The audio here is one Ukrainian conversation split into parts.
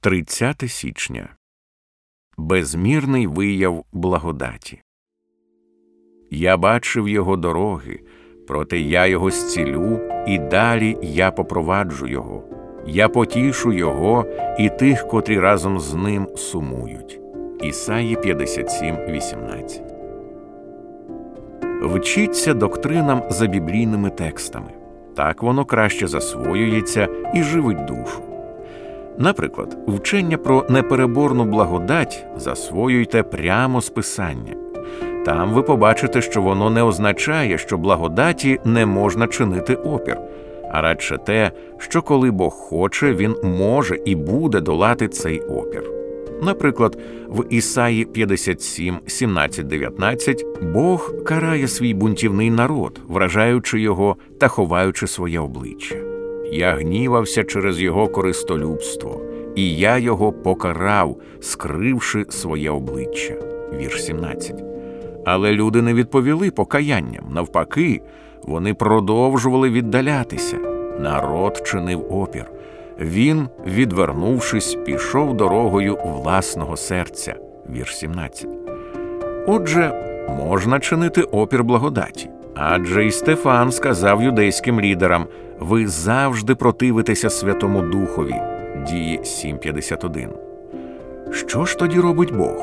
30 січня Безмірний вияв благодаті. Я бачив його дороги, проте я його зцілю, і далі я попроваджу його. Я потішу його і тих, котрі разом з ним сумують. Ісаї 57, 18 Вчіться доктринам за біблійними текстами. Так воно краще засвоюється і живить душу. Наприклад, вчення про непереборну благодать засвоюйте прямо з писання. Там ви побачите, що воно не означає, що благодаті не можна чинити опір, а радше те, що коли Бог хоче, він може і буде долати цей опір. Наприклад, в Ісаї 57, 17, 19 Бог карає свій бунтівний народ, вражаючи його та ховаючи своє обличчя. Я гнівався через його користолюбство, і я його покарав, скривши своє обличчя. Вірш 17. Але люди не відповіли покаянням. Навпаки, вони продовжували віддалятися. Народ чинив опір. Він, відвернувшись, пішов дорогою власного серця. Вірш 17. Отже, можна чинити опір благодаті. Адже і Стефан сказав юдейським лідерам: ви завжди противитеся Святому Духові. Дії 7.51. Що ж тоді робить Бог?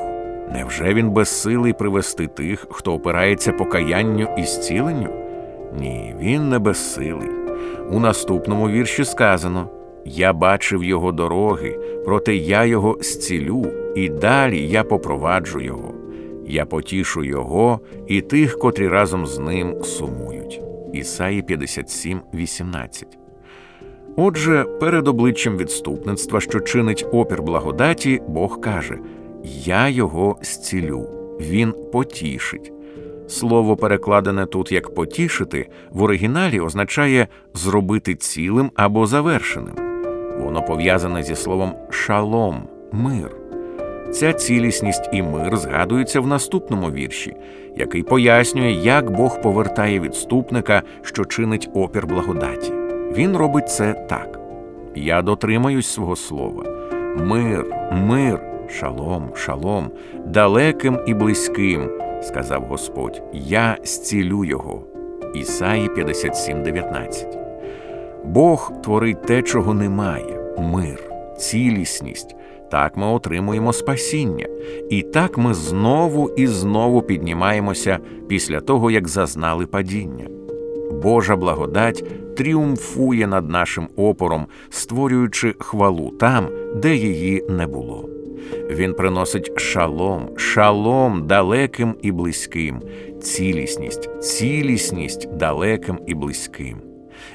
Невже він безсилий привести тих, хто опирається покаянню і зціленню? Ні, він не безсилий. У наступному вірші сказано: Я бачив його дороги, проте я його зцілю, і далі я попроваджу його. Я потішу його і тих, котрі разом з ним сумують. Ісаї 57, 18. Отже, перед обличчям відступництва, що чинить опір благодаті, Бог каже: Я його зцілю, він потішить. Слово, перекладене тут як потішити, в оригіналі означає зробити цілим або завершеним. Воно пов'язане зі словом шалом, мир. Ця цілісність і мир згадуються в наступному вірші, який пояснює, як Бог повертає відступника, що чинить опір благодаті. Він робить це так: Я дотримаюсь свого слова. Мир, мир, шалом, шалом, далеким і близьким, сказав Господь, я зцілю його. Ісаї 57,19. Бог творить те, чого немає мир, цілісність. Так ми отримуємо спасіння, і так ми знову і знову піднімаємося після того, як зазнали падіння. Божа благодать тріумфує над нашим опором, створюючи хвалу там, де її не було. Він приносить шалом, шалом далеким і близьким, цілісність, цілісність далеким і близьким.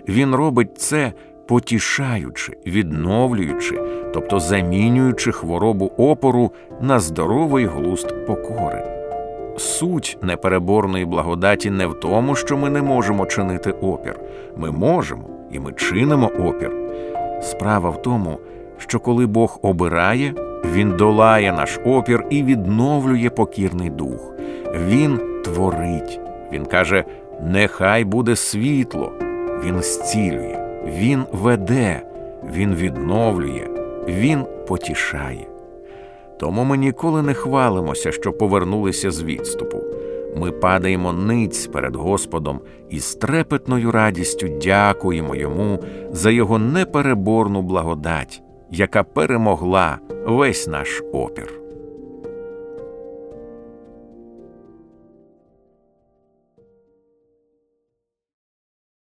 Він робить це потішаючи, відновлюючи, тобто замінюючи хворобу опору на здоровий глуст покори. Суть непереборної благодаті не в тому, що ми не можемо чинити опір. Ми можемо і ми чинимо опір. Справа в тому, що коли Бог обирає, Він долає наш опір і відновлює покірний дух. Він творить. Він каже: Нехай буде світло, Він зцілює. Він веде, Він відновлює, Він потішає. Тому ми ніколи не хвалимося, що повернулися з відступу. Ми падаємо ниць перед Господом і з трепетною радістю дякуємо Йому за Його непереборну благодать, яка перемогла весь наш опір.